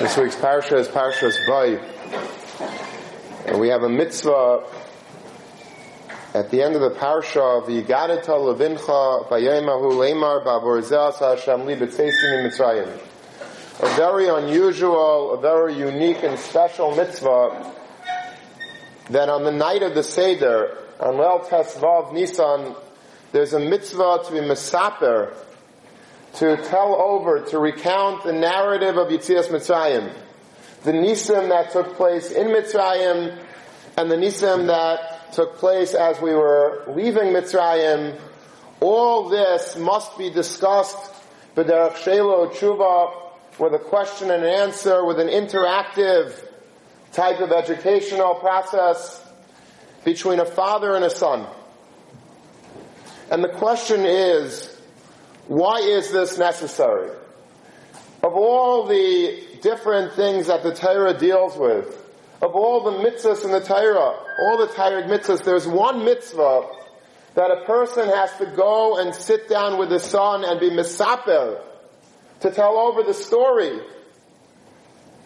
This week's parsha is Parshas Bay. And we have a mitzvah at the end of the parsha, of V'yigadeta levincha v'yemahu leimar ba'vorzeh Hashem li b'tzeisim Mitzrayim. A very unusual, a very unique and special mitzvah that on the night of the Seder, on Leil Tesvav Nisan, there's a mitzvah to be mesaper, to tell over, to recount the narrative of Yitzias Mitzrayim. The Nisim that took place in Mitzrayim, and the Nisim that took place as we were leaving Mitzrayim. All this must be discussed b'derech shelo tshuva, with a question and answer, with an interactive type of educational process between a father and a son. And the question is, why is this necessary? Of all the different things that the Torah deals with, of all the mitzvahs in the Torah, all the Torah mitzvahs, there's one mitzvah that a person has to go and sit down with his son and be misaper, to tell over the story.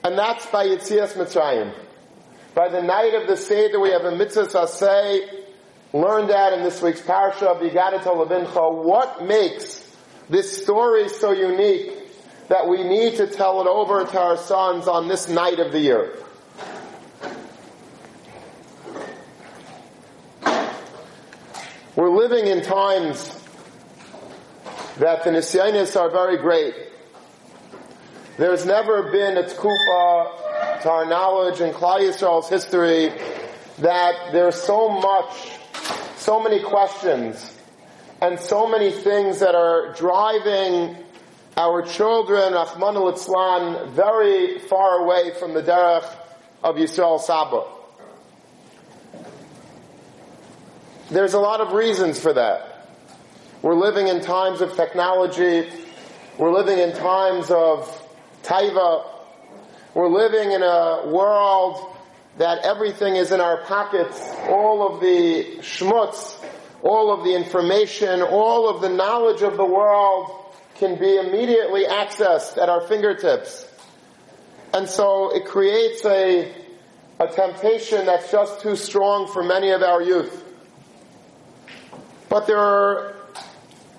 And that's by Yitzias Mitzrayim. By the night of the Seder, we have a mitzvah saseh, learned that in this week's parsha of Yigadata Levincha. What makes this story is so unique that we need to tell it over to our sons on this night of the year. We're living in times that the Nisyanis are very great. There's never been a tkufa to our knowledge in Klal Yisrael's history that there's so much, so many questions and so many things that are driving our children, Rahman al very far away from the derech of Yisrael Saba. There's a lot of reasons for that. We're living in times of technology. We're living in times of taiva. We're living in a world that everything is in our pockets. All of the schmutz all of the information, all of the knowledge of the world can be immediately accessed at our fingertips. And so it creates a, a temptation that's just too strong for many of our youth. But there are,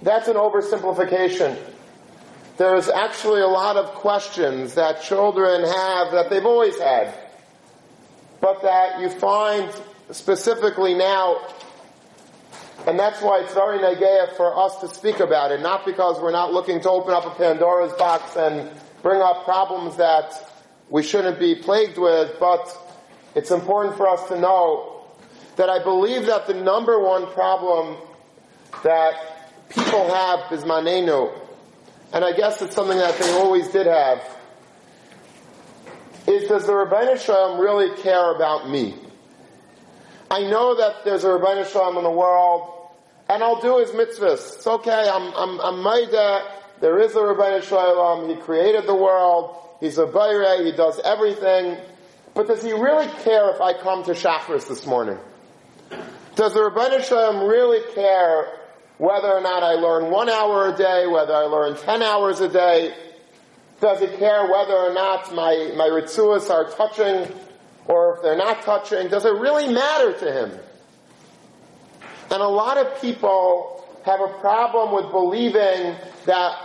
that's an oversimplification. There's actually a lot of questions that children have that they've always had, but that you find specifically now and that's why it's very negaya for us to speak about it, not because we're not looking to open up a Pandora's box and bring up problems that we shouldn't be plagued with, but it's important for us to know that I believe that the number one problem that people have is manenu, and I guess it's something that they always did have, is does the Ribbono Shel Olam really care about me? I know that there's a Ribbono Shel Olam in the world, and I'll do his mitzvahs. It's okay, I'm, I'm, I'm Maida, there is a Ribbono Shel Olam, he created the world, he's a Bayre, he does everything, but does he really care if I come to Shachris this morning? Does the Ribbono Shel Olam really care whether or not I learn one hour a day, whether I learn ten hours a day? Does he care whether or not my, my are touching or if they're not touching? Does it really matter to him? And a lot of people have a problem with believing that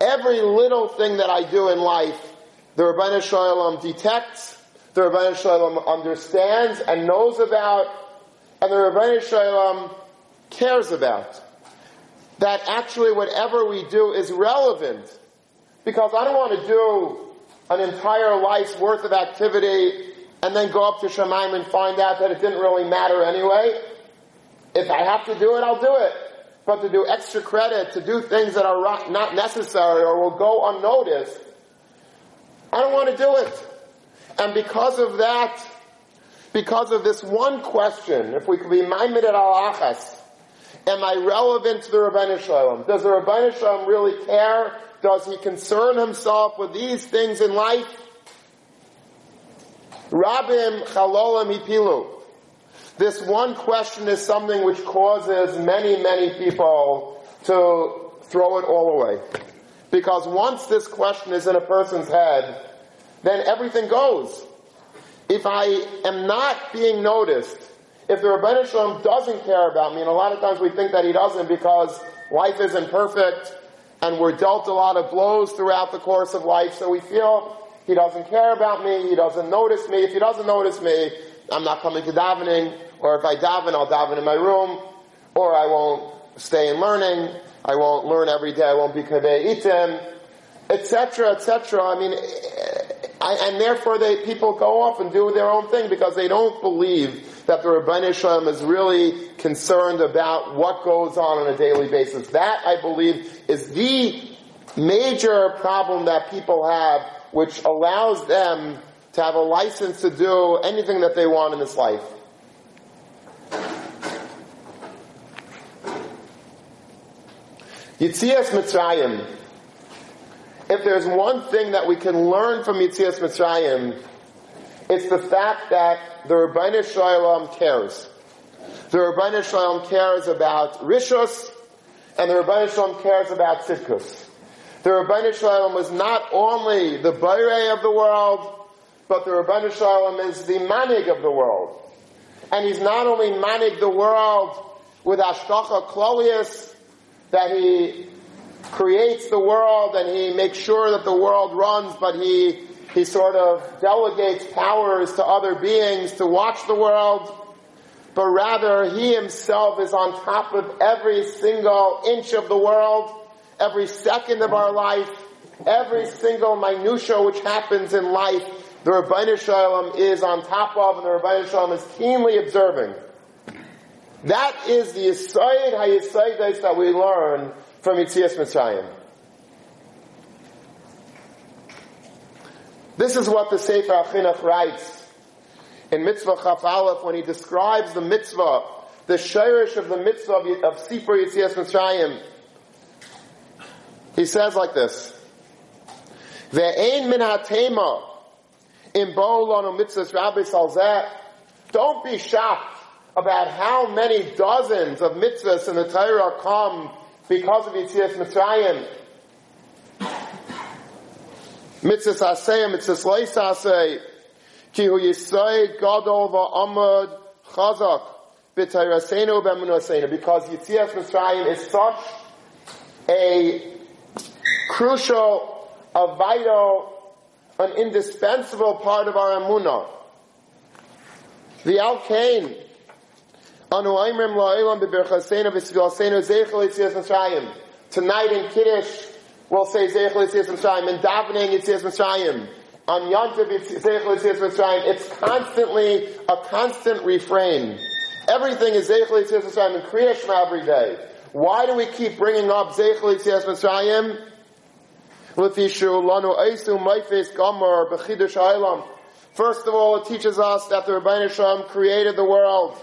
every little thing that I do in life, the Ribbono Shel Olam detects, the Ribbono Shel Olam understands and knows about, and the Ribbono Shel Olam cares about. That actually whatever we do is relevant. Because I don't want to do an entire life's worth of activity and then go up to Shemaim and find out that it didn't really matter anyway. If I have to do it, I'll do it. But to do extra credit, to do things that are not necessary or will go unnoticed, I don't want to do it. And because of that, because of this one question, if we could be maimed at al achas, am I relevant to the Ribbono Shel Olam? Does the Ribbono Shel Olam really care? Does he concern himself with these things in life? Rabim chalolam hipilu. This one question is something which causes many, many people to throw it all away. Because once this question is in a person's head, then everything goes. If I am not being noticed, if the Ribbono Shel Olam doesn't care about me, and a lot of times we think that he doesn't because life isn't perfect, and we're dealt a lot of blows throughout the course of life, so we feel he doesn't care about me, he doesn't notice me. If he doesn't notice me, I'm not coming to davening, or if I daven, I'll daven in my room, or I won't stay in learning, I won't learn every day, I won't be kaveh itim, etc., etc. I mean, I, and therefore they, people go off and do their own thing because they don't believe that the Ribbono Shel Olam is really concerned about what goes on on a daily basis. That, I believe, is the major problem that people have, which allows them to have a license to do anything that they want in this life. Yitzias Mitzrayim. If there's one thing that we can learn from Yitzias Mitzrayim, it's the fact that the Ribbono Shel Olam cares. The Ribbono Shel Olam cares about Rishus, and the Ribbono Shel Olam cares about Tzidkus. The Ribbono Shel Olam was not only the Bayrei of the world, but the Ribbono Shel Olam is the Manig of the world. And he's not only Manig the world with Ashkacha Klolius, that he creates the world and he makes sure that the world runs, but he, he sort of delegates powers to other beings to watch the world. But rather, he himself is on top of every single inch of the world, every second of our life, every single minutia which happens in life, the Ribbono Shel Olam is on top of, and the Ribbono Shel Olam is keenly observing. That is the Yisayid HaYisayidais that we learn from Yitzias Mitzrayim. This is what the Sefer HaChinuch writes in Mitzvah Chaf Aleph when he describes the mitzvah, the shirish of the mitzvah of, Sefer Yitzias Mitzrayim. He says like this, Ve'ein min ha'tema in bo'olanu mitzvahs rabbi salzeh. Don't be shocked about how many dozens of mitzvahs in the Torah come because of Yitzias Mitzrayim. Mitzvahs aseh, mitzvahs leis aseh, ki hu yisay gadol va'amad chazak, b'tayrasenu b'emunasenu, because Yitzias Mitzrayim is such a crucial, a vital, an indispensable part of our emunah. The Al-Kain, Tonight in Kiddush, we'll say Zeichel Yitzias Mitzrayim. In davening, Yitzias Mitzrayim. On Yontav, Zeichel Yitzias Mitzrayim. It's constantly a constant refrain. Everything is Zeichel Yitzias Mitzrayim in Kriya Shema every day. Why do we keep bringing up Zeichel Yitzias Mitzrayim? First of all, it teaches us that the Ribbono Shel Olam created the world.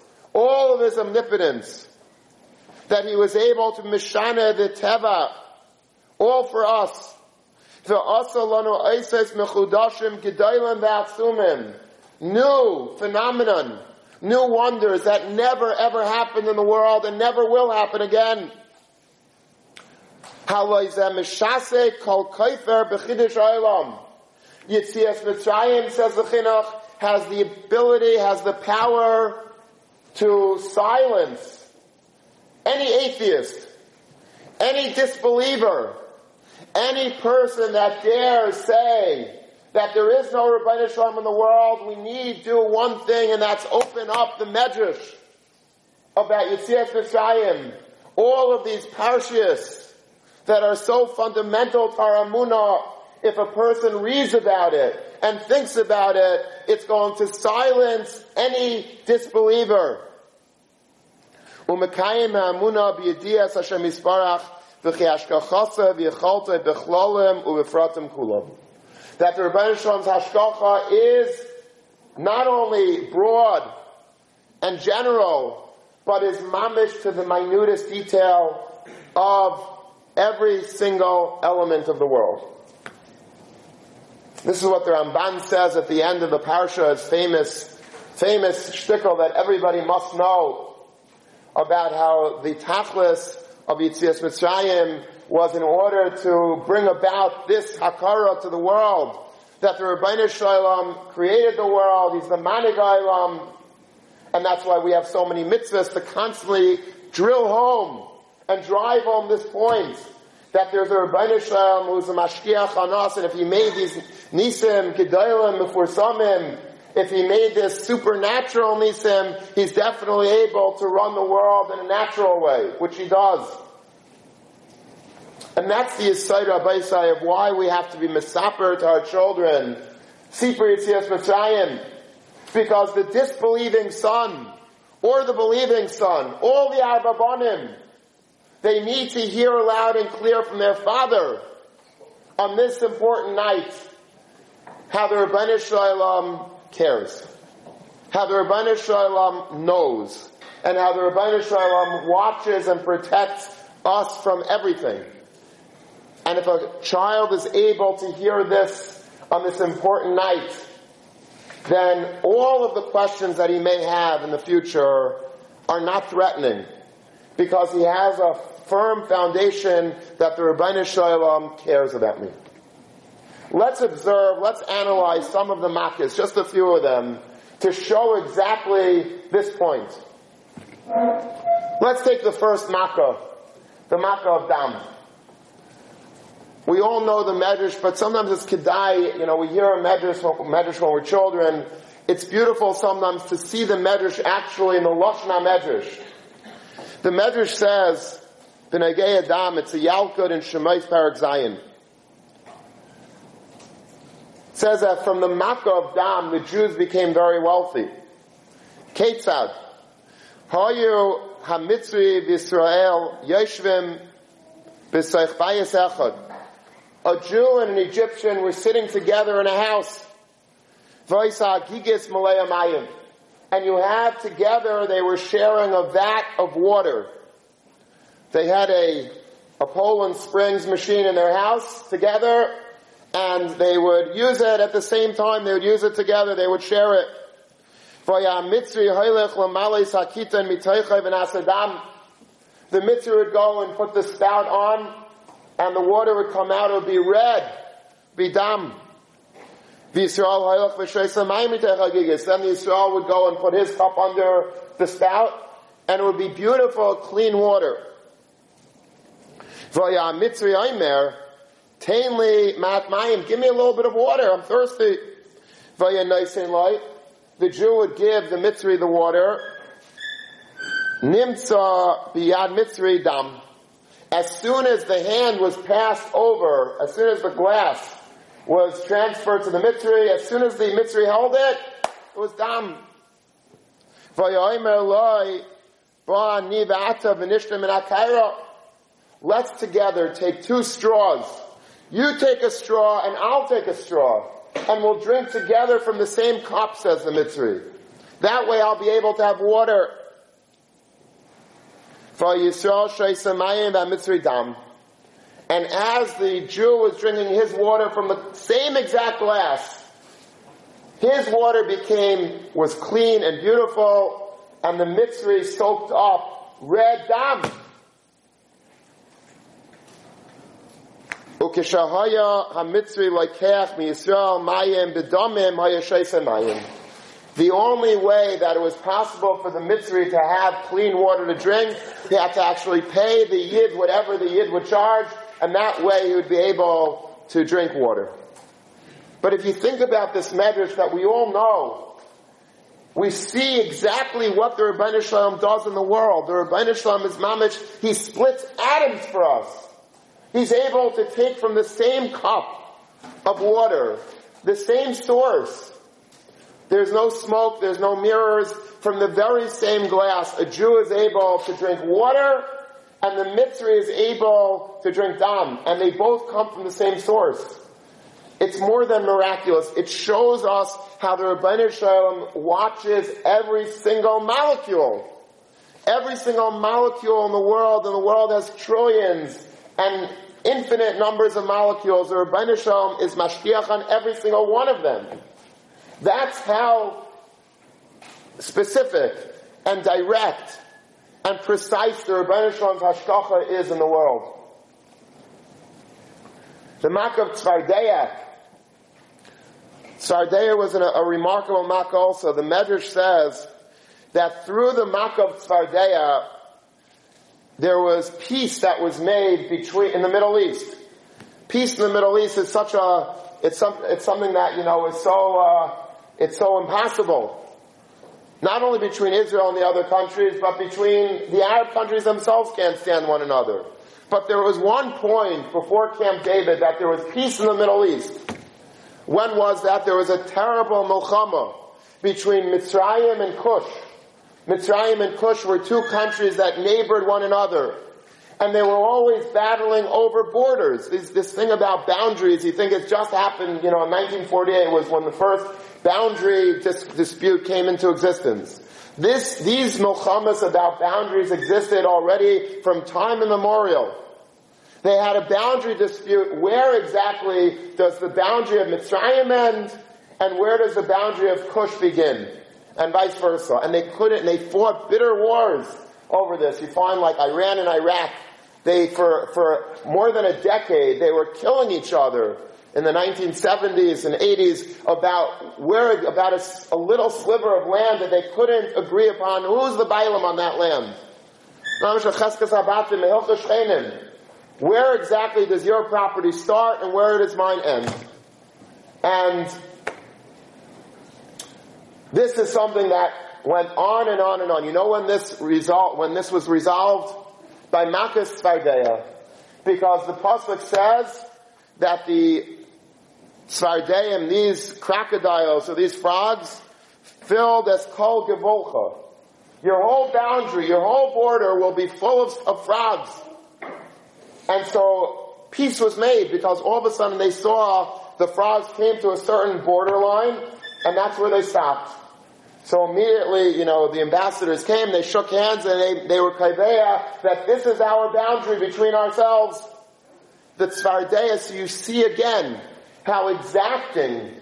all of his omnipotence, that he was able to mishana the teva, all for us. New phenomenon, new wonders that never ever happened in the world and never will happen again. Yitzias Mitzrayim, says the Chinuch, has the ability, has the power to silence any atheist, any disbeliever, any person that dares say that there is no Ribbono Shel Olam in the world, we need to do one thing, and that's open up the Medrash about Yitzias Mitzrayim. All of these parshias that are so fundamental to our Amunah, if a person reads about it and thinks about it, it's going to silence any disbeliever. That the Ribbono Shel Olam's hashkacha is not only broad and general, but is mamish to the minutest detail of every single element of the world. This is what the Ramban says at the end of the parsha, his famous, famous shtickle that everybody must know about how the tachlis of Yitzias Mitzrayim was in order to bring about this hakara to the world, that the Ribbono Shel Olam created the world, he's the Manig and that's why we have so many mitzvahs to constantly drill home and drive home this point that there's a Ribbono Shel Olam who's a mashkiach on us, and if he made these nisim, gedolim, him, if he made this supernatural nisim, he's definitely able to run the world in a natural way, which he does. And that's the Yisaida Abaisai of why we have to be misaper to our children. Sipur Yitzias Mitzrayim. Because the disbelieving son, or the believing son, all the Arbabonim, they need to hear loud and clear from their father on this important night. How the Ribbono Shel Olam cares, how the Ribbono Shel Olam knows, and how the Ribbono Shel Olam watches and protects us from everything. And if a child is able to hear this on this important night, then all of the questions that he may have in the future are not threatening. Because he has a firm foundation that the Ribbono Shel Olam cares about me. Let's observe, let's analyze some of the makkahs, just a few of them, to show exactly this point. Let's take the first makkah, the makkah of Dam. We all know the medrash, but sometimes it's kedai, you know, we hear a medrash, medrash when we're children. It's beautiful sometimes to see the medrash actually in the Lashna medrash. The medrash says, B'nagei Adam, it's a Yalkut in Shemais Parak Zion. It says that from the Makkah of Dam, the Jews became very wealthy. Ketzad. Hayu Hamitzri v'Yisrael Yeshvim b'Seich Bayis Echad. A Jew and an Egyptian were sitting together in a house. Mayim. And you have together, they were sharing a vat of water. They had a, a Poland Springs machine in their house together, and they would use it at the same time. They would use it together. They would share it. The mitzvah would go and put the spout on, and the water would come out. It would be red, be dam. Then the Yisrael would go and put his cup under the spout, and it would be beautiful, clean water. Vaya Mitzri Aimer, Tainli Mat Mayim, give me a little bit of water, I'm thirsty. Vaya Nisin Light, the Jew would give the Mitzri the water. Nimtza Biyad Mitzri Dam. As soon as the hand was passed over, as soon as the glass was transferred to the Mitzri, as soon as the Mitzri held it, it was Dam. Vaya Aimer Loi, Ba Nivata V'nishta Min Let's together take two straws. You take a straw and I'll take a straw. And we'll drink together from the same cup, says the Mitzri. That way I'll be able to have water. For Yisrael Shaisamayim Mitzri Dam. And as the Jew was drinking his water from the same exact glass, his water became, was clean and beautiful, and the Mitzri soaked up red dam. Ukishahaya hamitzri miyisrael mayim mayim. The only way that it was possible for the Mitzri to have clean water to drink, he had to actually pay the Yid whatever the Yid would charge, and that way he would be able to drink water. But if you think about this medrash that we all know, we see exactly what the Ribbono Shel Olam does in the world. The Ribbono Shel Olam is mamish, he splits atoms for us. He's able to take from the same cup of water, the same source. There's no smoke, there's no mirrors. From the very same glass, a Jew is able to drink water, and the Mitzri is able to drink dam, and they both come from the same source. it's more than miraculous. It shows us how the Ribbono Shel Olam watches every single molecule. Every single molecule in the world, and the world has trillions and infinite numbers of molecules. The Shalom is mashkiach on every single one of them. That's how specific and direct and precise the Ribbono Shel Olam's hashkacha is in the world. The Makav Tzvardeya. Tzvardeya was a, a remarkable Mak also. The Medrash says that through the Makav Tzvardeya, there was peace that was made between, in the Middle East. Peace in the Middle East is such a, it's, some, it's something that, you know, is so, uh, it's so impossible. Not only between Israel and the other countries, but between the Arab countries themselves can't stand one another. But there was one point before Camp David that there was peace in the Middle East. When was that? There was a terrible milchama between Mitzrayim and Cush. Mitzrayim and Cush were two countries that neighbored one another. And they were always battling over borders. This, this thing about boundaries, you think it just happened, you know, in 1948 was when the first boundary dis- dispute came into existence. This, these milchamas about boundaries existed already from time immemorial. They had a boundary dispute. Where exactly does the boundary of Mitzrayim end, and where does the boundary of Cush begin, and vice versa? And they couldn't. And they fought bitter wars over this. You find like Iran and Iraq. They for for more than a decade they were killing each other in the 1970s and 80s about where about a, a little sliver of land that they couldn't agree upon. Who's the Bailam on that land? Where exactly does your property start and where does mine end? And this is something that went on and on and on. You know when this result, when this was resolved? By Makas Svardeya. Because the Pasuk says that the Svardeim, these crocodiles or these frogs, filled as kol gevolcha. Your whole boundary, your whole border will be full of, of frogs. And so peace was made because all of a sudden they saw the frogs came to a certain borderline and that's where they stopped. So immediately, you know, the ambassadors came, they shook hands and they, they were kaiveya that this is our boundary between ourselves. The tzvardeya, so you see again how exacting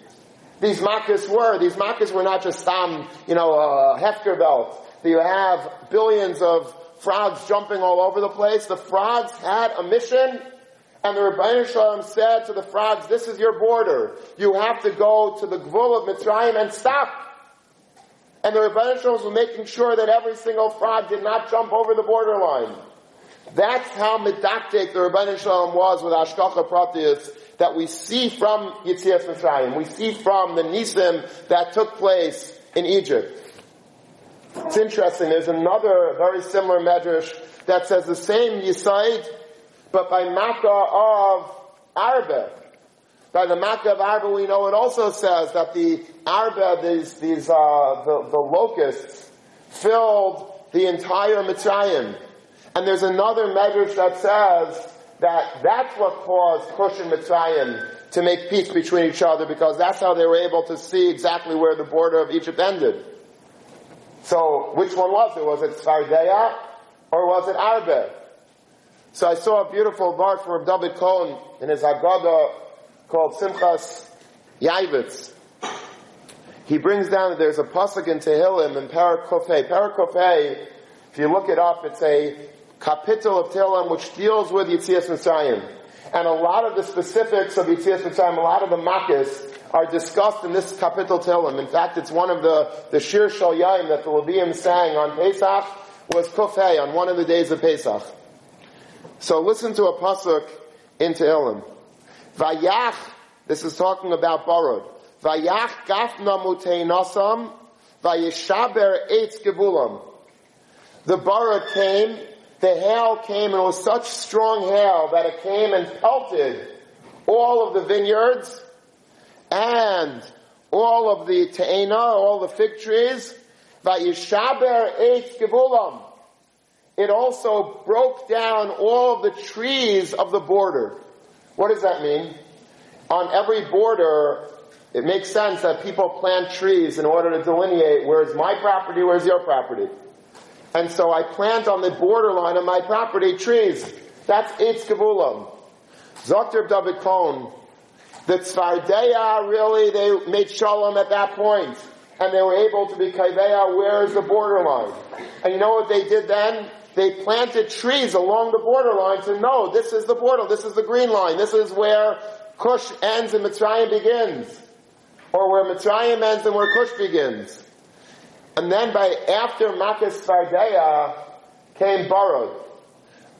these makkahs were. These makkahs were not just some, you know, a hefker belt. You have billions of frogs jumping all over the place. The frogs had a mission, and the Ribbono Shel Olam said to the frogs, this is your border. You have to go to the Gvul of Mitzrayim and stop. And the Rebbeinu was making sure that every single frog did not jump over the borderline. That's how medactic the Ribbono Shel Olam was with Ashkacha Pratius that we see from Yitzias Mitzrayim. We see from the Nisim that took place in Egypt. It's interesting. There's another very similar medrash that says the same Yisaid, but by Makkah of Arba. By the Makkah of Arba, we know it also says that the Arba, these, these, uh, the, the locusts, filled the entire Mitzrayim. And there's another medrash that says that that's what caused Cush and Mitzrayim to make peace between each other because that's how they were able to see exactly where the border of Egypt ended. So, which one was it? Was it Svardeya or was it Arbe? So I saw a beautiful verse from David Cohen in his Haggadah called Simchas Yavitz. He brings down that there's a pasuk in Tehillim in Parakofei. Parakofei, if you look it up, it's a kapitel of Tehillim which deals with Yitzias Mitzrayim. And a lot of the specifics of Yitzias Mitzrayim, a lot of the makkahs, are discussed in this kapitel Tehillim. In fact, it's one of the, the Shir Shal Yaim that the Levium sang on Pesach was Kufay, on one of the days of Pesach. So listen to a pasuk in Tehillim. Vayach, this is talking about Barod. Vayach gafna mutei nasam, vayishaber eitz gevulam. The Barod came, the hail came, and it was such strong hail that it came and pelted all of the vineyards, and all of the te'ena, all the fig trees, vayishaber eitz gevulam. It also broke down all the trees of the border. What does that mean? on every border, it makes sense that people plant trees in order to delineate where's my property, where's your property. And so I plant on the borderline of my property trees. That's Eitz Gevulam. Dr. David Cohen, the Tzvardeya really, they made shalom at that point, and they were able to be Kaiveya, where's the borderline? And you know what they did then? They planted trees along the borderline to know this is the border, this is the green line, this is where Cush ends and Mitzrayim begins. Or where Mitzrayim ends and where Cush begins. And then by after Makkah Svardeya came Barod.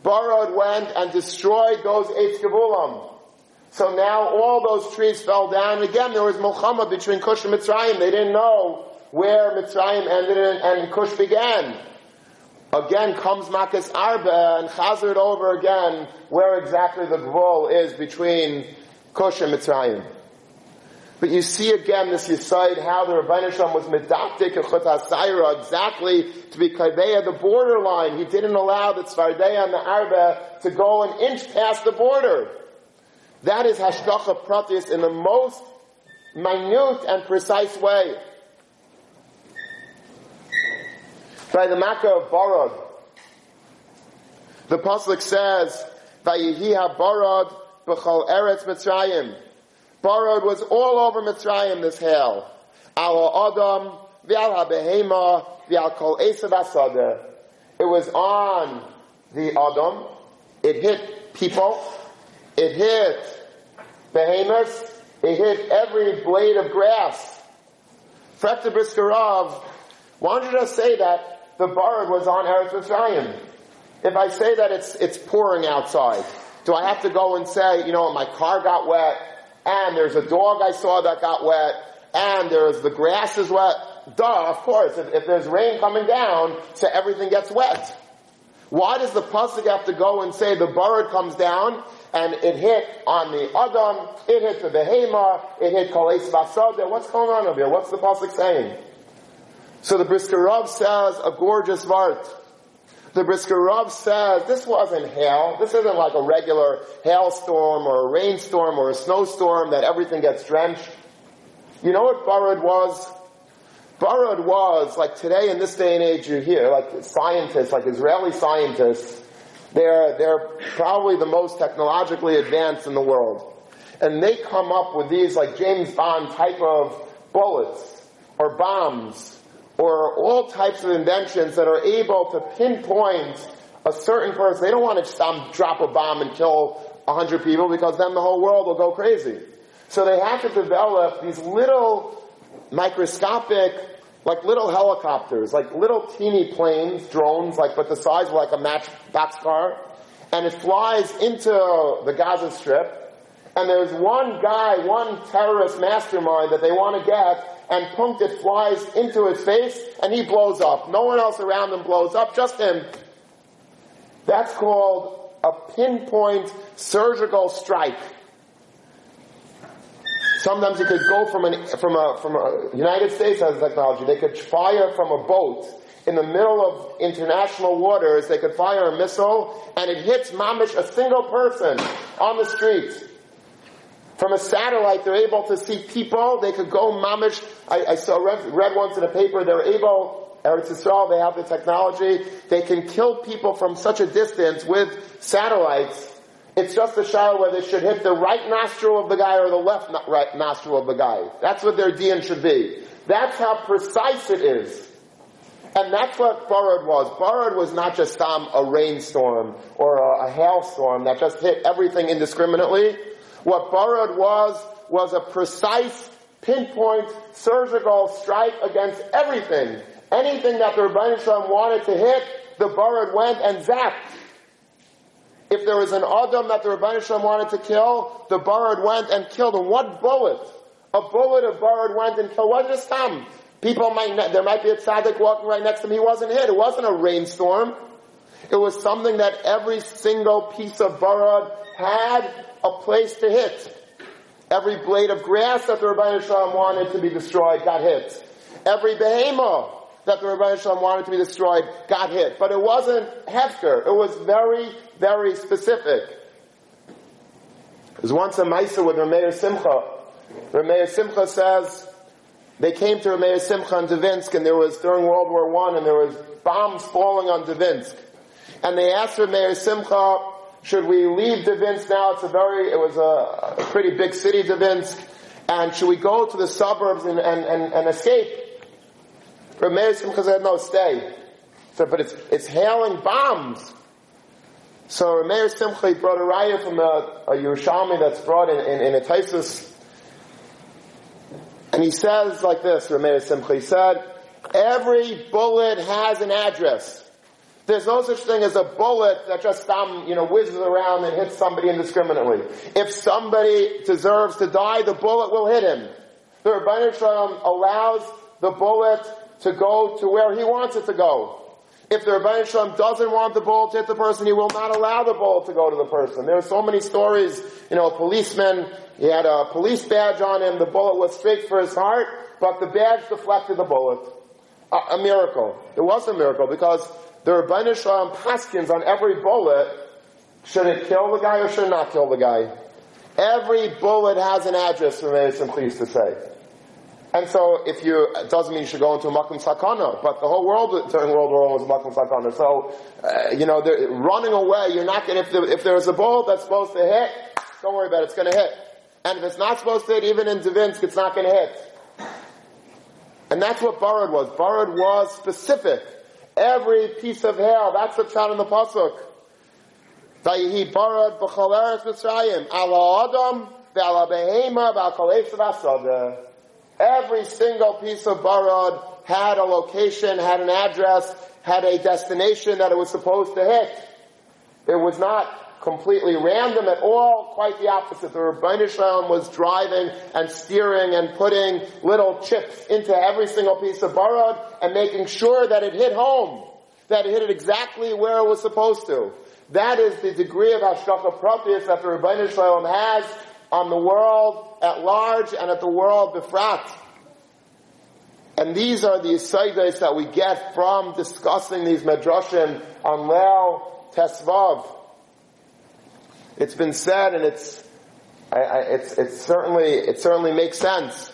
Barod went and destroyed those Eitz Gevulam. So now all those trees fell down. Again, there was Muhammad between Cush and Mitzrayim. They didn't know where Mitzrayim ended and Cush began. Again comes Makas Arba and Chazard over again where exactly the Gvul is between Cush and Mitzrayim. But you see again this Yisaid, how the Shalom was medaptik and Chut exactly to be Kaiveya, the borderline. He didn't allow the Tzvardeya and the Arba to go an inch past the border. That is Hashgacha Pratis in the most minute and precise way. By the Makkah of Barad, the Pasuk says, Vayihi ha-barad b'chol eretz Mitzrayim. Barad was all over Mitzrayim, this hail. Al Adam, v'al ha-behema, v'al kol esav. It was on the Adam. It hit people. It hit behemoths. It hit every blade of grass. Frekta Briskarov, don't you just say that the barad was on Eretz Mitzrayim? If I say that it's, it's pouring outside, do I have to go and say, you know, my car got wet, and there's a dog I saw that got wet, and there's the grass is wet. Duh, of course. If, if there's rain coming down, so everything gets wet. Why does the pasuk have to go and say the bird comes down and it hit on the adam, it hit the behema, it hit vasada? What's going on over here? What's the pasuk saying? So the Briskerov says a gorgeous vart. The Briskerov says this wasn't hail. This isn't like a regular hailstorm or a rainstorm or a snowstorm that everything gets drenched. You know what Barad was? Barad was, like today in this day and age you hear, like scientists, like Israeli scientists, they're, they're probably the most technologically advanced in the world. And they come up with these like James Bond type of bullets or bombs or all types of inventions that are able to pinpoint a certain person. They don't want to drop a bomb and kill a hundred people because then the whole world will go crazy. So they have to develop these little microscopic, like little helicopters, like little teeny planes, drones, like but the size of like a matchbox car, and it flies into the Gaza Strip. And there's one guy, one terrorist mastermind that they want to get, and it flies into his face and he blows up. No one else around him blows up, just him. That's called a pinpoint surgical strike. Sometimes you could go from an, from a, from a, United States has technology, they could fire from a boat in the middle of international waters, they could fire a missile and it hits mamish a single person on the street. From a satellite, they're able to see people. They could go mamish. I, I saw read, read once in a paper. They're able. Eretz Yisrael, they have the technology. They can kill people from such a distance with satellites. It's just a shadow whether they should hit the right nostril of the guy or the left no, right nostril of the guy. That's what their DNA should be. That's how precise it is. And that's what Barad was. Barad was not just um, a rainstorm or a, a hailstorm that just hit everything indiscriminately. What Barad was, was a precise, pinpoint, surgical strike against everything. Anything that the Ribbono Shel Olam wanted to hit, the Barad went and zapped. If there was an Adam that the Ribbono Shel Olam wanted to kill, the Barad went and killed him. What bullet? A bullet of Barad went and killed. What just come? People might, there might be a tzaddik walking right next to him. He wasn't hit. It wasn't a rainstorm. It was something that every single piece of Barad had a place to hit. Every blade of grass that the Ribbono Shel Olam wanted to be destroyed got hit. Every behemoth that the Ribbono Shel Olam wanted to be destroyed got hit. But it wasn't hefker. It was very, very specific. There's once a Maisa with Rameir Simcha. Rameir Simcha says, they came to Rameir Simcha in Dvinsk and there was, during World War One, and there was bombs falling on Dvinsk. And they asked Rameir Simcha, should we leave Dvinsk now? It's a very, it was a, a pretty big city, Dvinsk. And should we go to the suburbs and, and, and, and escape? Rameir Simcha said, no, stay. So, but it's, it's hailing bombs. So Meir Simcha brought a raya from a, a Yerushalmi that's brought in, in, in a Taisus. And he says like this, Rameir Simcha, he said, every bullet has an address. There's no such thing as a bullet that just um, you know whizzes around and hits somebody indiscriminately. If somebody deserves to die, the bullet will hit him. The Ribbono Shel Olam allows the bullet to go to where he wants it to go. If the Ribbono Shel Olam doesn't want the bullet to hit the person, he will not allow the bullet to go to the person. There are so many stories, you know, a policeman, he had a police badge on him, the bullet was straight for his heart, but the badge deflected the bullet. A, a miracle. It was a miracle because the Ribbono Shel Olam paskins on every bullet, should it kill the guy or should it not kill the guy? Every bullet has an address, Ramesh pleased to say. And so, if you, it doesn't mean you should go into a Makum Sakana, but the whole world during World War I was Makum Sakana. So, uh, you know, running away, you're not gonna, if, the, if there's a bullet that's supposed to hit, don't worry about it, it's gonna hit. And if it's not supposed to hit, even in Dvinsk, it's not gonna hit. And that's what Barad was. Barad was specific. Every piece of hail, that's what's found in the Pasuk. Vayihi Barad b'chol Mitzrayim, ala adam, ve'ala behema, Every single piece of barad had a location, had an address, had a destination that it was supposed to hit. It was not completely random at all, quite the opposite. The Ribbono Shel Olam was driving and steering and putting little chips into every single piece of barad and making sure that it hit home, that it hit it exactly where it was supposed to. That is the degree of Hashgacha Pratis that the Ribbono Shel Olam has on the world at large and at the world befrat. And these are the asaidas that we get from discussing these medrashim on Leil Tesvav. It's been said, and it's, I, I, it's, it's certainly, it certainly makes sense.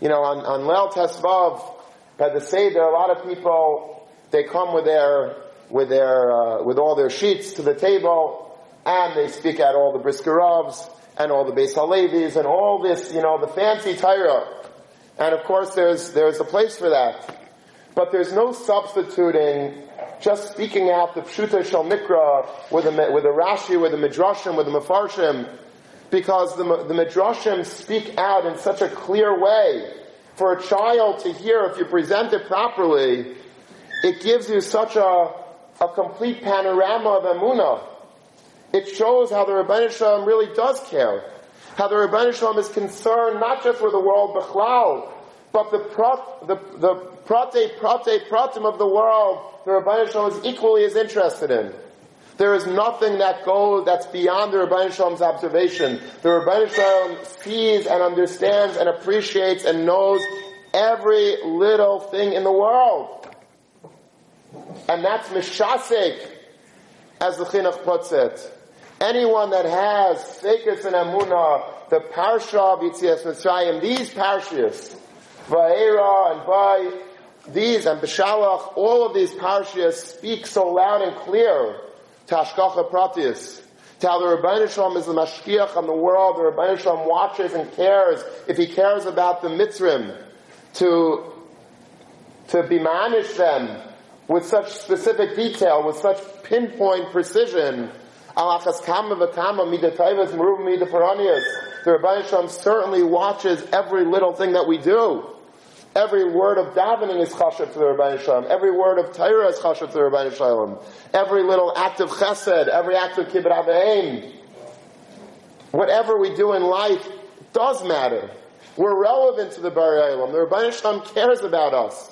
You know, on, on Leil Tesvav, by the Seder, a lot of people, they come with their, with their, uh, with all their sheets to the table, and they speak out all the briskerovs, and all the Beis Halevis and all this, you know, the fancy Torah. And of course there's, there's a place for that. But there's no substituting just speaking out the Pshuta Shal Mikra with a, with a Rashi, with a Midrashim, with a Mefarshim, because the, the Midrashim speak out in such a clear way. For a child to hear, if you present it properly, it gives you such a, a complete panorama of Emunah. It shows how the Ribbono Shel Olam really does care. How the Ribbono Shel Olam is concerned not just with the world Bechlal, but the the, the prate, prate, pratim of the world, the Ribbono Shel Olam is equally as interested in. There is nothing that goes, that's beyond the Ribbono Shel Olam's observation. The Ribbono Shel Olam sees and understands and appreciates and knows every little thing in the world. And that's Mishasek, as the Chinuch puts it. Anyone that has Sekes and Amunah, the Parsha of Yitzias Mitzrayim, these Parshas, Va'era and Vai, these and Beshalach, all of these Parshas speak so loud and clear to Hashgacha Pratis, to how the Ribbono Shel Olam is the Mashkiach on the world, the Ribbono Shel Olam watches and cares, if he cares about the Mitzrim, to, to bemanish them with such specific detail, with such pinpoint precision, the Ribbono Shel Olam certainly watches every little thing that we do. Every word of davening is chashav to the Ribbono Shel Olam. Every word of Torah is chashav to the Ribbono Shel Olam. Every little act of chesed, every act of kibbut aveim. Whatever we do in life does matter. We're relevant to the Bari The Ribbono Shel Olam cares about us.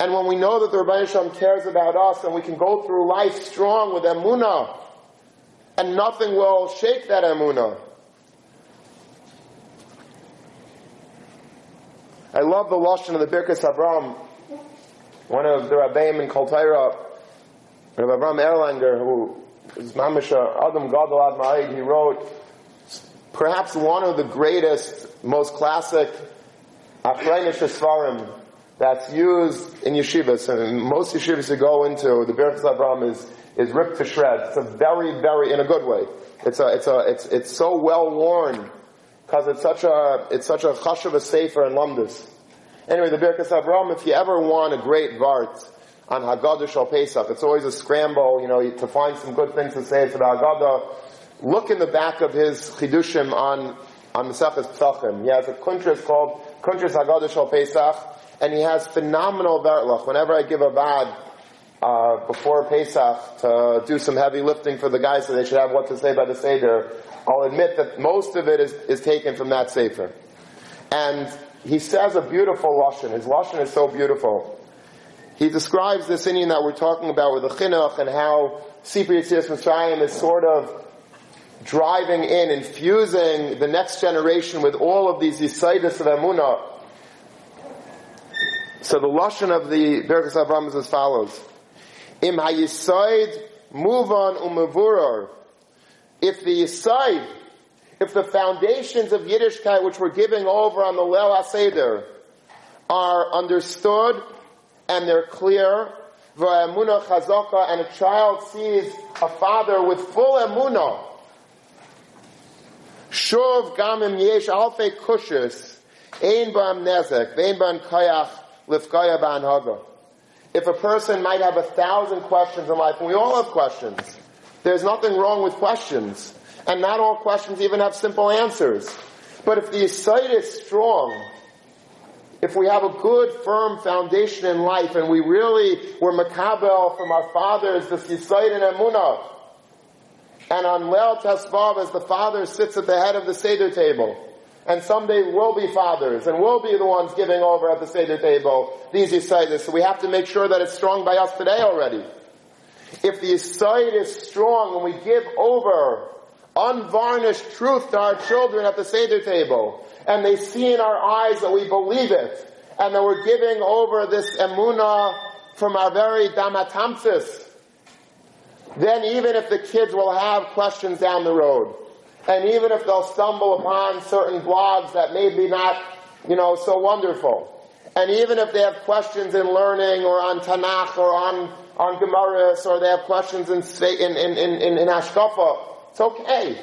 And when we know that the Ribbono Shel Olam cares about us and we can go through life strong with emunah, and nothing will shake that emunah. I love the lashon of the Birkas Abraham. One of the Rabbeim in Kaltaira, Rabbi Abraham Erlanger, who is Mamisha uh, Adam Gadol Ad he wrote perhaps one of the greatest, most classic Achraynish Svarim that's used in yeshivas. And most yeshivas you go into, the Birchas Abraham is, is ripped to shreds. It's a very, very, in a good way. It's a, it's a, it's, it's so well worn because it's such a, it's such a chashav a sefer and lumdus. Anyway, the Birchas Abraham, if you ever want a great vart on Haggadah Shal Pesach, it's always a scramble, you know, to find some good things to say for the Haggadah. Look in the back of his chidushim on, on Maseches Pesachim. He has a kuntris called Kuntris Haggadah Shal Pesach, and he has phenomenal vertlach. Whenever I give a vad, uh, before Pesach to do some heavy lifting for the guys so they should have what to say by the Seder, I'll admit that most of it is, is taken from that Sefer. And he says a beautiful Lashon. His Lashon is so beautiful. He describes this Indian that we're talking about with the Chinuch and how Sipri Yitzias Mitzrayim is sort of driving in, infusing the next generation with all of these Yisaidis of Emunah. So the Lashon of the Berkes Avram is as follows. Im hayisaid muvan umavuror. If the yisaid, if the foundations of Yiddishkeit which we're giving over on the Leil HaSeder are understood and they're clear, v'emuna chazaka, and a child sees a father with full emuna, shuv gamim yesh alfei kushis, ein ba'am nezek, vein ba'am kayach, lifkaya ba'an haga if a person might have a thousand questions in life, and we all have questions, there's nothing wrong with questions. And not all questions even have simple answers. But if the sight is strong, if we have a good, firm foundation in life, and we really were makabel from our fathers, the Yisayit and Emunah, and on Leil Tesvav, as the father sits at the head of the Seder table, and someday we'll be fathers, and we'll be the ones giving over at the Seder table these Yisaitis. So we have to make sure that it's strong by us today already. If the Yisaid is strong and we give over unvarnished truth to our children at the Seder table, and they see in our eyes that we believe it, and that we're giving over this emuna from our very damatamsis, then even if the kids will have questions down the road, and even if they'll stumble upon certain blogs that may be not, you know, so wonderful, and even if they have questions in learning or on Tanakh or on, on Gemaras or they have questions in, in, in, in, in Ashkafa, it's okay.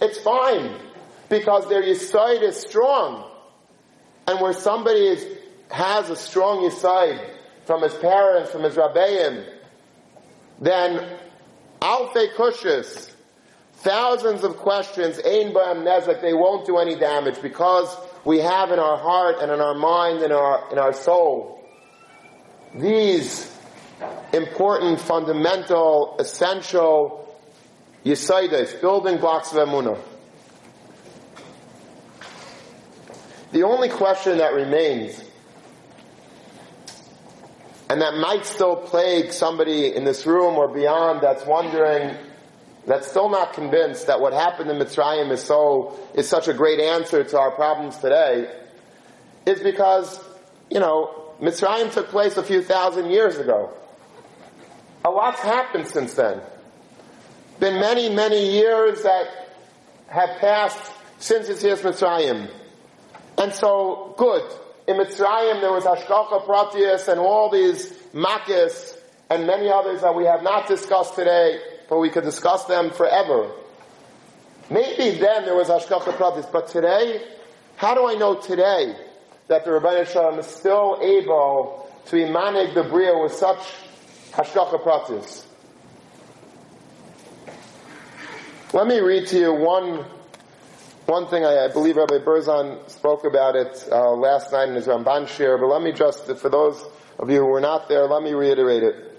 It's fine. Because their Yisaid is strong. And where somebody is, has a strong Yisaid from his parents, from his Rabbeim, then Alfei Kushis, Thousands of questions, Ein Ba'am Nezek, they won't do any damage because we have in our heart and in our mind and our, in our soul these important, fundamental, essential Yisaides, building blocks of Emunah. The only question that remains, and that might still plague somebody in this room or beyond that's wondering, that's still not convinced that what happened in Mitzrayim is so, is such a great answer to our problems today, is because, you know, Mitzrayim took place a few thousand years ago. A lot's happened since then. Been many, many years that have passed since it's here Mitzrayim. And so, good. In Mitzrayim there was Hashgacha Pratius and all these Makis and many others that we have not discussed today but we could discuss them forever. Maybe then there was Hashgacha Pratis, but today, how do I know today that the Ribbono Shel Olam is still able to emanate the Bria with such Hashgacha Pratis? Let me read to you one one thing I, I believe Rabbi Berzon spoke about it uh, last night in his Ramban shir, but let me just, for those of you who were not there, let me reiterate it.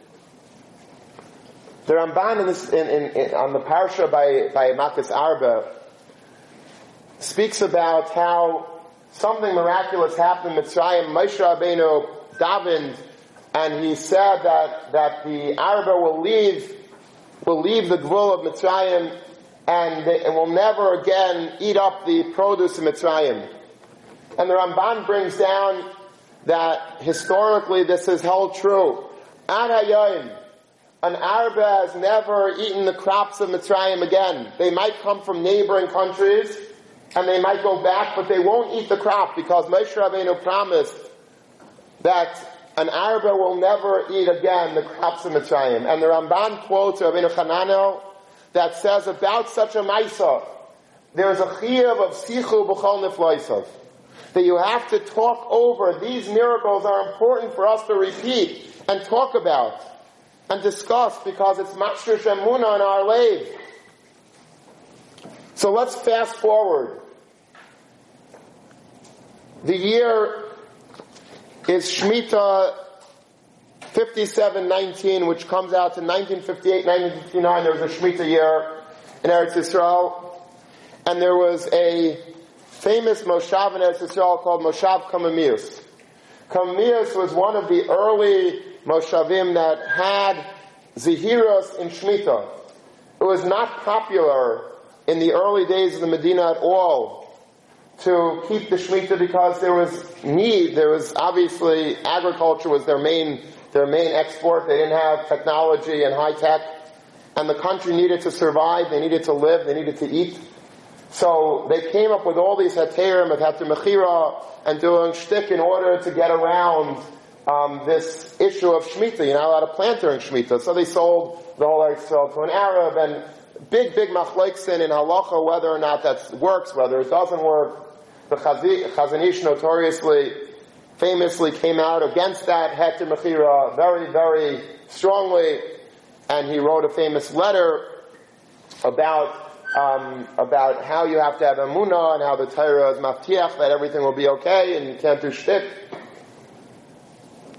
The Ramban in this, in, in, on the parsha by, by Makas Arba speaks about how something miraculous happened in Mitzrayim. Moshe Rabbeinu davened, and he said that, that the Arba will leave, will leave the Gvul of Mitzrayim and, they, and will never again eat up the produce of Mitzrayim. And the Ramban brings down that historically this is held true. Ad Hayoim, an Arba has never eaten the crops of Mitzrayim again. They might come from neighboring countries, and they might go back, but they won't eat the crop because Moshe Rabbeinu promised that an Arba will never eat again the crops of Mitzrayim. And the Ramban quotes Rabbeinu Hananel that says about such a Maisa, there is a chiyuv of sichu b'chol nifloisav. That you have to talk over. These miracles are important for us to repeat and talk about and discuss because it's Mashur Shemuna in our life. So let's fast forward. The year is Shemitah 5719, which comes out to 1958, 1959. There was a Shemitah year in Eretz Yisrael. And there was a famous Moshav in Eretz Yisrael called Moshav Kamamius. Kamamius was one of the early Moshavim that had Zihiros in Shemitah. It was not popular in the early days of the Medina at all to keep the Shemitah because there was need. There was obviously agriculture was their main their main export. They didn't have technology and high tech, and the country needed to survive. They needed to live. They needed to eat. So they came up with all these heterim of heter mechira and doing shtick in order to get around um, this issue of Shemitah. You're not allowed to plant during Shemitah. So they sold the whole Eretz to an Arab and big, big machleksin in halacha whether or not that works, whether it doesn't work. The Chazon Ish notoriously, famously came out against that heter mechira very, very strongly, and he wrote a famous letter about um, about how you have to have emunah and how the Torah is maftiach that everything will be okay and you can't do shtick.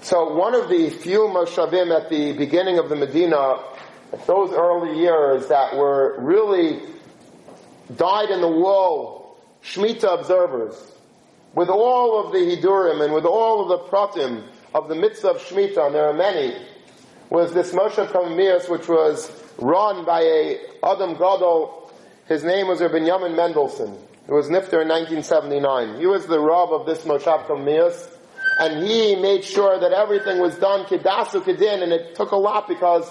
So one of the few Moshavim at the beginning of the Medina, those early years that were really died in the wool, Shemitah observers, with all of the Hidurim and with all of the Pratim of the mitzvah of Shemitah, and there are many, was this Moshav Kamamias, which was run by a Adam Gadol. His name was Rabbi Yamin Mendelssohn. He was Nifter in 1979. He was the Rav of this Moshav Kamamias and he made sure that everything was done kidasu kedin, and it took a lot because,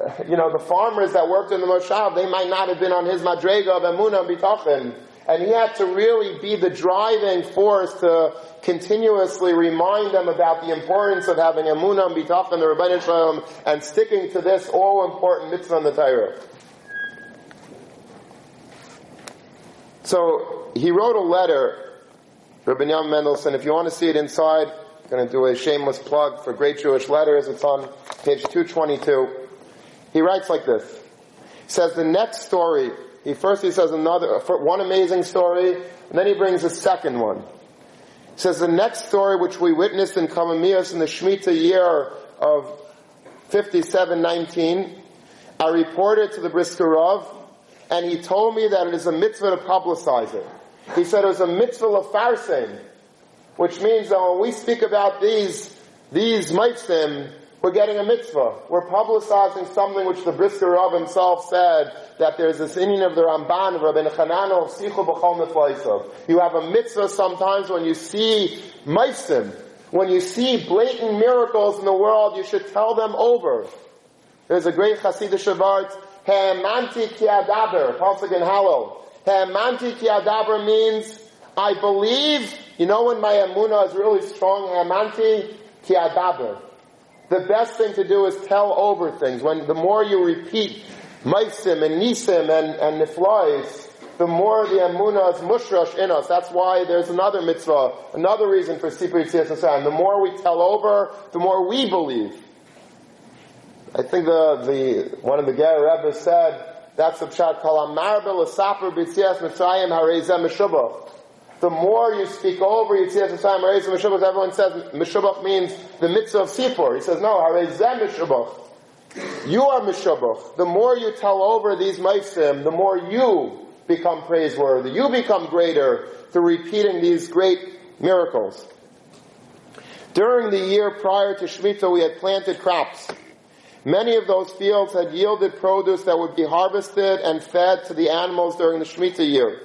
uh, you know, the farmers that worked in the moshav, they might not have been on his madrega of emunah bitachin, and he had to really be the driving force to continuously remind them about the importance of having emunah and the Ribbono Shel Olam, and sticking to this all-important mitzvah in the Torah. So, he wrote a letter Rabbi Yam Mendelssohn. If you want to see it inside, I'm going to do a shameless plug for Great Jewish Letters. It's on page 222. He writes like this. He says the next story, he first he says another, uh, one amazing story, and then he brings a second one. He says the next story which we witnessed in Kamamias in the Shemitah year of 5719, I reported to the Brisker Rav, and he told me that it is a mitzvah to publicize it. He said it was a mitzvah of farsim, which means that when we speak about these, these mitzvahs, we're getting a mitzvah. We're publicizing something which the Brisker Rav himself said, that there's this Indian of the Ramban, Rabbi Chanano, of Sichu B'chol You have a mitzvah sometimes when you see mitzvah, when you see blatant miracles in the world, you should tell them over. There's a great Hasidic Shabbat, Ha'emanti ki adaber, Pasuk in Hallel. Ha'emanti ki adaber means, I believe, you know when my emunah is really strong, Ha'emanti ki adaber. The best thing to do is tell over things. When the more you repeat Maisim and Nisim and, and Niflais, the more the emunah is mushrash in us. That's why there's another mitzvah, another reason for Sipur Yitzhak The more we tell over, the more we believe. I think the, the, one of the Ger Rebbe said, that's the pshat. The more you speak over Yitzias Mitzrayim Harezem Meshubach, everyone says Meshubach means the mitzvah of Sipur. He says, no, Harezem Meshubach. You are Meshubach. The more you tell over these Maisim, the more you become praiseworthy. You become greater through repeating these great miracles. During the year prior to Shemitah, we had planted crops. Many of those fields had yielded produce that would be harvested and fed to the animals during the Shemitah year.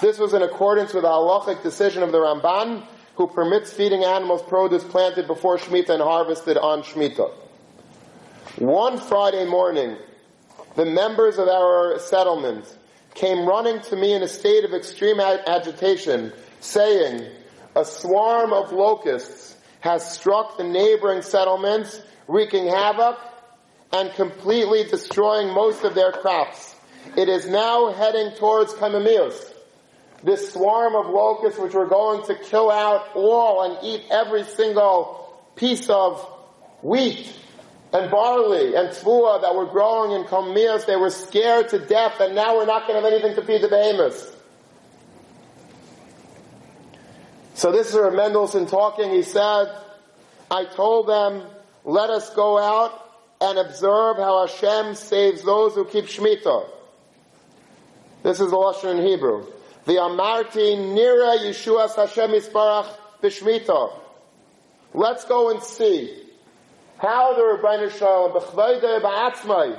This was in accordance with the halachic decision of the Ramban, who permits feeding animals produce planted before Shemitah and harvested on Shemitah. One Friday morning, the members of our settlement came running to me in a state of extreme agitation, saying, a swarm of locusts has struck the neighboring settlements, wreaking havoc and completely destroying most of their crops. It is now heading towards Kamamius. This swarm of locusts which were going to kill out all and eat every single piece of wheat and barley and tvua that were growing in Kamamius, they were scared to death and now we're not going to have anything to feed the behemoths. So this is Rav Mendelssohn talking. He said, I told them, let us go out and observe how Hashem saves those who keep Shemitah. This is the Lashon in Hebrew. The Amarti Nira Yeshuas Hashem Yisbarach B'Shmitah. Let's go and see how the Ribbono Shel Olam B'chvayde Ba'atzmai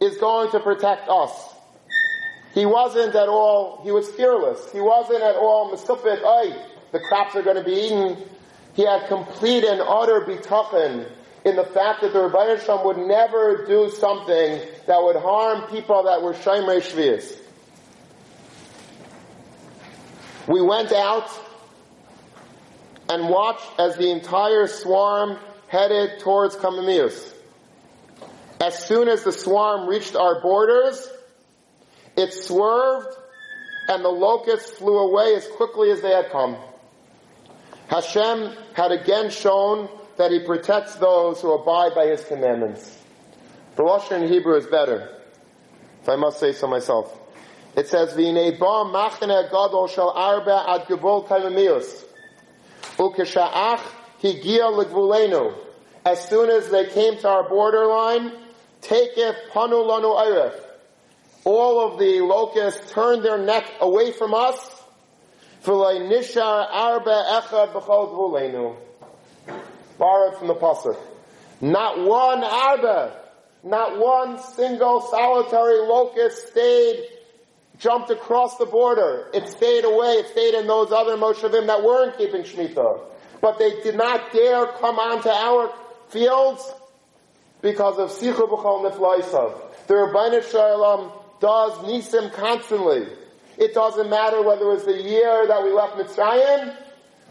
is going to protect us. He wasn't at all, he was fearless. He wasn't at all misufit, ay, the crops are going to be eaten. He had complete and utter bitachon in the fact that the Ribbono Shel Olam would never do something that would harm people that were Shemrei Shvius. We went out and watched as the entire swarm headed towards Kamamius. As soon as the swarm reached our borders, it swerved and the locusts flew away as quickly as they had come. Hashem had again shown that he protects those who abide by his commandments. The Lashon in Hebrew is better, if I must say so myself. It says, "V'nei ba machne gadol shel arba ad gebol kaimamius, ukesha'ach higia legvulenu." As soon as they came to our borderline, taketh panu lanu eiref. All of the locusts turned their neck away from us. V'lei nishar arba echad b'chol gvulenu. Borrowed from the pasuk. Not one arba, not one single solitary locust stayed jumped across the border. It stayed away. It stayed in those other Moshavim that weren't keeping Shemitah. But they did not dare come onto our fields because of Sichu B'chol Niflaisav. The Ribbono Shel Olam does Nisim constantly. It doesn't matter whether it was the year that we left Mitzrayim,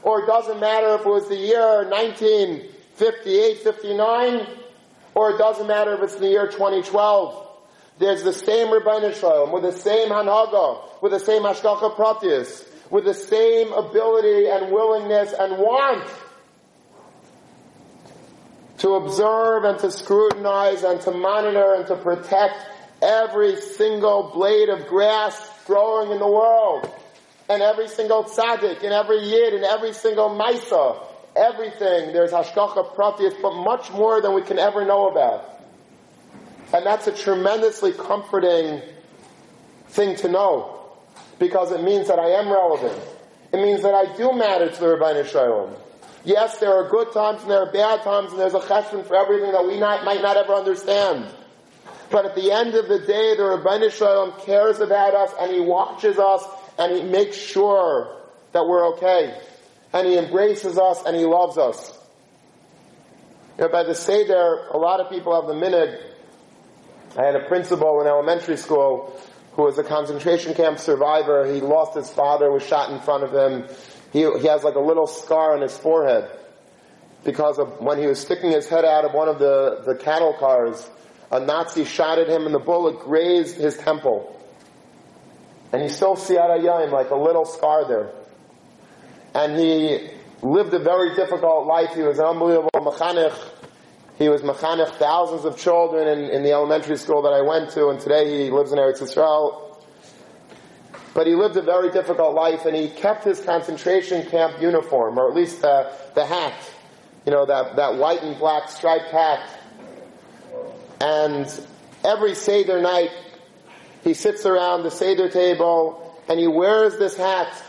or it doesn't matter if it was the year 1958, 59, or it doesn't matter if it's the year 2012. There's the same Ribbono Shel Olam, with the same Hanhaga, with the same Hashgacha Pratis, with the same ability and willingness and want to observe and to scrutinize and to monitor and to protect every single blade of grass growing in the world. And every single tzaddik, and every yid, and every single maisa. Everything. There's hashgacha pratis, but much more than we can ever know about. And that's a tremendously comforting thing to know. Because it means that I am relevant. It means that I do matter to the Ribbono Shel Olam. Yes, there are good times and there are bad times and there's a cheshbon for everything that we not, might not ever understand. But at the end of the day, the Ribbono Shel Olam cares about us and he watches us and he makes sure that we're okay. And he embraces us and he loves us. You know, by the Seder, a lot of people have the minute I had a principal in elementary school who was a concentration camp survivor. He lost his father, was shot in front of him. He, he has like a little scar on his forehead because of when he was sticking his head out of one of the, the cattle cars, a Nazi shot at him and the bullet grazed his temple. And you still see Arayim like a little scar there. And he lived a very difficult life. He was an unbelievable mechanech. He was mechanech thousands of children in, in, the elementary school that I went to, and today he lives in Eretz Yisrael. But he lived a very difficult life, and he kept his concentration camp uniform, or at least the, the hat, you know, that, that white and black striped hat. And every Seder night, he sits around the Seder table, and he wears this hat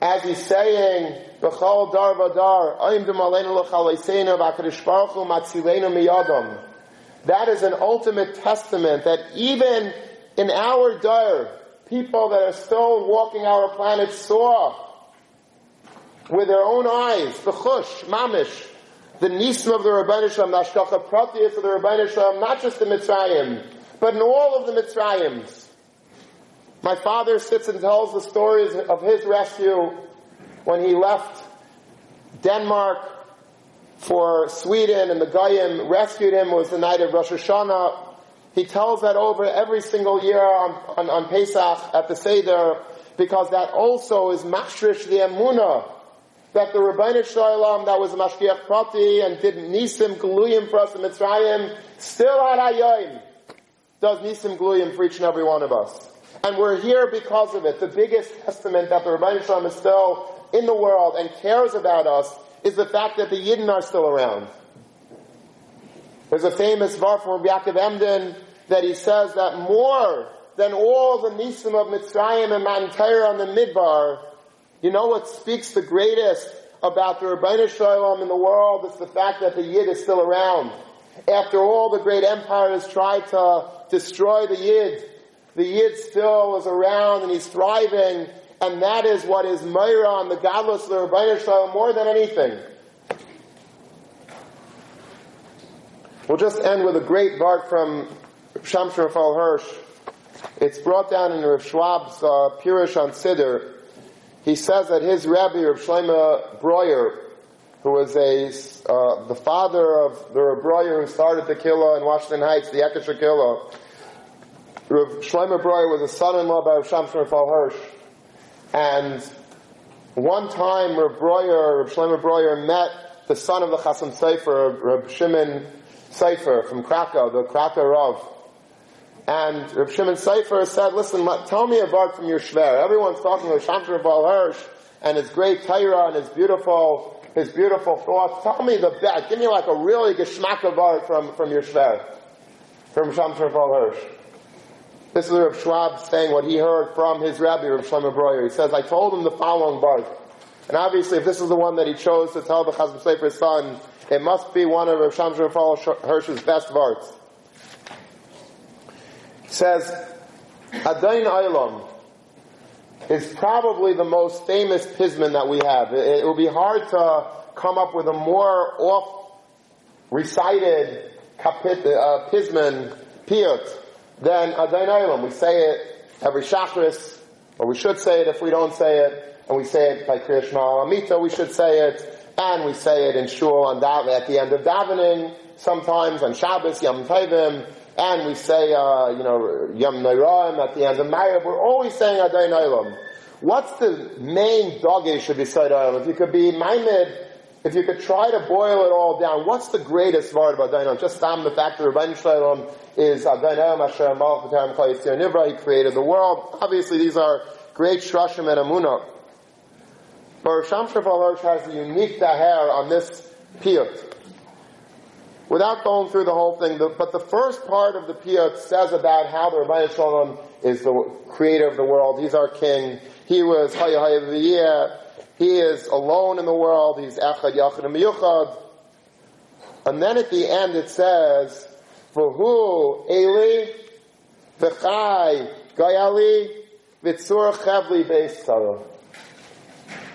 as he's saying, B'chol dar matzileinu miyadam. That is an ultimate testament that even in our dar, people that are still walking our planet saw with their own eyes, b'chush, mamish, the nisim of the Ribbono Shel Olam, the Hashgacha Pratius of the Ribbono Shel Olam, not just the Mitzrayim, but in all of the Mitzrayims. My father sits and tells the stories of his rescue when he left Denmark for Sweden and the Goyim rescued him was the night of Rosh Hashanah. He tells that over every single year on, on, on Pesach at the Seder because that also is mashrish the emuna that the Ribbono Shel Olam that was a mashgiach prati and did nisim gluyim for us in Mitzrayim still at Hayoim does nisim gluyim for each and every one of us. And we're here because of it. The biggest testament that the Ribbono Shel Olam is still in the world and cares about us is the fact that the Yidden are still around. There's a famous var from Rabbi Yaakov Emden that he says that more than all the nisim of Mitzrayim and Torah on the Midbar, you know what speaks the greatest about the Ribbono Shel Olam in the world? It's the fact that the Yid is still around. After all the great empires tried to destroy the Yid, the Yid still is around and he's thriving and that is what is Meira the godless of the Ribbono Shel Olam more than anything. We'll just end with a great part from Shamshon Raphael Hirsch. It's brought down in Rav Schwab's uh, on Siddur. He says that his Rabbi, Rav Shlomo Breuer, who was a, uh, the father of the Rav Breuer who started the Killa in Washington Heights, the Ekisher Killa, Rav Shlomo Breuer was a son-in-law by Rav Shamshon Raphael Hirsch. And one time, Reb Breuer, Reb Shlomo Breuer met the son of the Chasam Sofer, Reb Shimon Sofer from Krakow, the Krakow Rav. And Reb Shimon Sofer said, listen, tell me a word from your Shver. Everyone's talking about Shamshon Baal Hirsch and his great Torah and his beautiful, his beautiful thoughts. Tell me the best. Give me like a really geschmack of art from, from your Shver. From Shamshon Baal Hirsch. This is Rav Schwab saying what he heard from his rabbi, Rav Shlomo Breuer. He says, I told him the following bar. And obviously, if this is the one that he chose to tell the Chasam Sofer's son, it must be one of Rav Shamshon Hirsch's best varts. He says, Adain Eilam is probably the most famous pisman that we have. It, it will be hard to come up with a more off recited kapit, uh, pisman, piyut, than Adain Olam. We say it every Shachris, or we should say it if we don't say it, and we say it by Krishna Amita, we should say it, and we say it in Shul on Dav- at the end of davening, sometimes on Shabbos, Yom Tovim, and we say, uh, you know, Yom Noraim at the end of Marib. We're always saying Adain Olam. What's the main dogish of Yisrael Olam? If you could be Maimed, if you could try to boil it all down, what's the greatest word about Adain Just Stam, the fact that Ribbono Shel Olam is Adonai Asher Malach Nivra. He created the world. Obviously, these are great Shrashim and Amunah. But Rav Shamshir has a unique daher on this piyut. Without going through the whole thing, but the first part of the piyut says about how the Ribbono Shel Olam is the creator of the world. He's our king. He was Hayah He is alone in the world. He's Echad Yachad Miyuchad. And then at the end it says, V'hu Eli v'chai gayali v'tzur chavli beisara.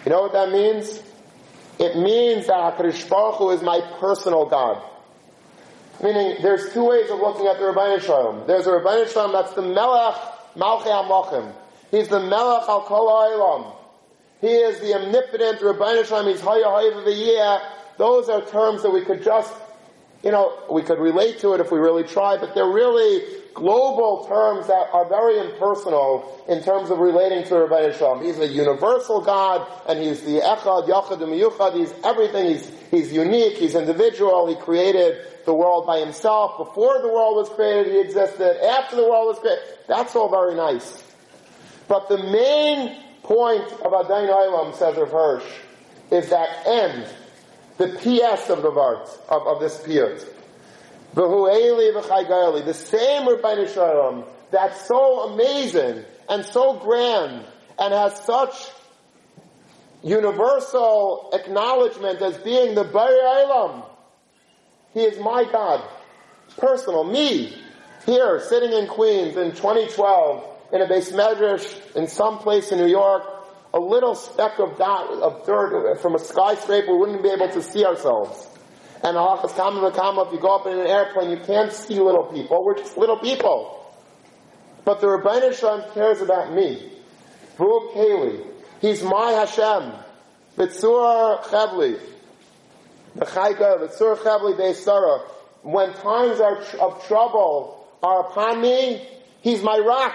You know what that means? It means that HaKadosh Baruch Hu is my personal God. Meaning, there's two ways of looking at the Ribbono Shel Olam. There's a Ribbono Shel Olam that's the Melech Malchei HaMochim. He's the Melech Al Kol HaOlam. He is the omnipotent Ribbono Shel Olam. He's Haya Haya Those are terms that we could just you know, we could relate to it if we really try, but they're really global terms that are very impersonal in terms of relating to Ribbono Shel Olam. He's a universal God, and he's the Echad, Yachad, and Miyuchad. He's everything. He's, he's unique. He's individual. He created the world by himself. Before the world was created, he existed. After the world was created, that's all very nice. But the main point of Adain Olam, says Rav Hirsch, is that end the PS of the Vart, of, of this piyut. The same Ribbono Shel Olam that's so amazing and so grand and has such universal acknowledgement as being the Bari Eilam. He is my God. Personal. Me. Here, sitting in Queens in 2012 in a base medrash in some place in New York a little speck of dot of dirt from a skyscraper, we wouldn't be able to see ourselves. And halachas kama if you go up in an airplane, you can't see little people. We're just little people. But the Ribbono Shel Olam cares about me. V'u Keli. He's my Hashem. B'tzur Chavli. B'chayka, B'tzur Chavli Be'esara. When times are of trouble are upon me, He's my rock.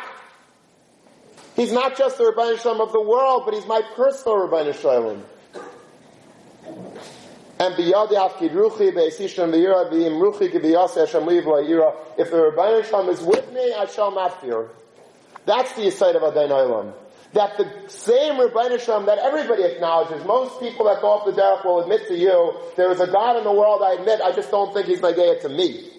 He's not just the Ribbono Shel Olam of the world, but He's my personal Ribbono Shel Olam. And biyadi afkid ruchi be'esishon be'yira be'im ruchi kibiyase Hashem liv la'yira. If the Ribbono Shel Olam is with me, I shall not fear. That's the aside of Adain Olam. That the same Ribbono Shel Olam that everybody acknowledges, most people that go off the derech will admit to you, there is a God in the world, I admit, I just don't think He's Nagaya to me.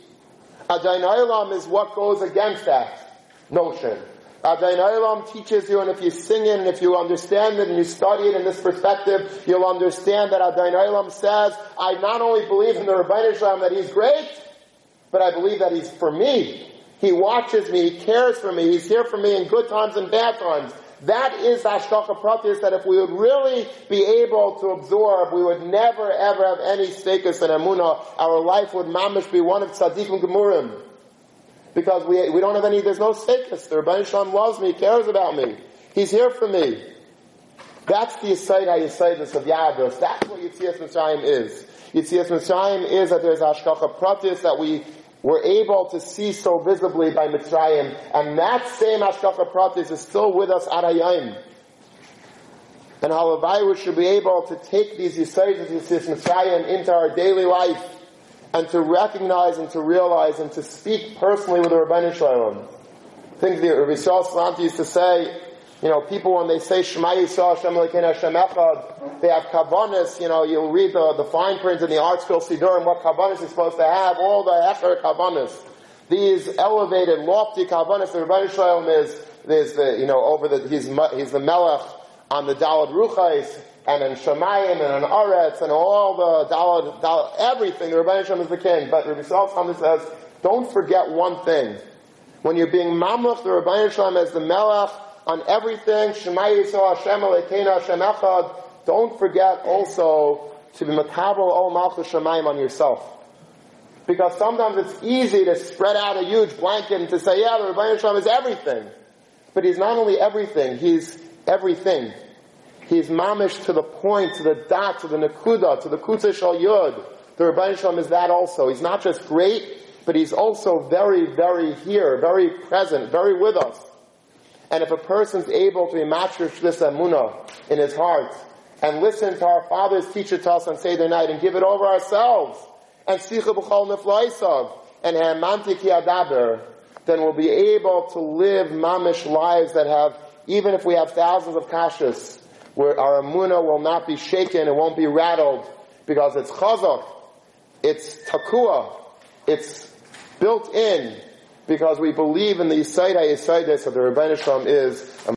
Adain is what goes against that notion. Adain teaches you, and if you sing it, and if you understand it, and you study it in this perspective, you'll understand that Adain says, I not only believe in the Ribbono Shel Olam that He's great, but I believe that He's for me. He watches me, He cares for me, He's here for me in good times and bad times. That is Hashgacha Pratis that if we would really be able to absorb, we would never ever have any status in Amunah. Our life would mamish be one of tzaddikim gemurim. Because we, we don't have any, there's no status. The Ribbono Shel Olam loves me, cares about me. He's here for me. That's the Yisayid HaYisayidus of Yadros. That's what Yitzias Mitzrayim is. Yitzias Mitzrayim is that there's Hashgacha Pratis that we were able to see so visibly by Mitzrayim. And that same Hashgacha Pratis is still with us at Hayayim. And Halavai we should be able to take these Yisayid Yitzias Mitzrayim into our daily life and to recognize and to realize and to speak personally with the Ribbono Shel Olam. I think the Rabbi Salanter used to say, you know, people when they say Shema Yisrael Hashem Elokeinu Hashem Echad, they have kavanas. You know, you'll read the, the fine print in the ArtScroll Sidurim what kavanas is supposed to have. All the hecher kavanas, these elevated, lofty kavanas. The Ribbono Shel Olam is there's the you know over the he's he's the melech on the Dalad Ruchais and in Shemayim and in Aretz and all the Dalad, Dalad everything. The Ribbono Shel Olam is the king, but Ribbono Shel Olam says, don't forget one thing. When you're being mamluch, the Ribbono Shel Olam as the melech on everything. Shema Yisrael Hashem Elokeinu Hashem Echad. Don't forget also to be makabel ol malchus Shemaim on yourself. Because sometimes it's easy to spread out a huge blanket and to say, yeah, the Ribbono Shel Olam is everything. But he's not only everything, he's everything. He's mamish to the point, to the dot, to the nakuda, to the kutza shal yud. The Ribbono Shel Olam is that also. He's not just great, but he's also very, very here, very present, very with us. And if a person's able to be matrish this amuna in his heart and listen to our fathers teach it to us on Seder night and give it over ourselves and sicha b'chol neflaisav and hamantik yadaber, then we'll be able to live mamish lives that have, even if we have thousands of kashas, where our amuna will not be shaken, it won't be rattled, because it's chazak, it's takua, it's built in, because we believe in the Yisayda Yisayda, so the Ribbono Shel Olam is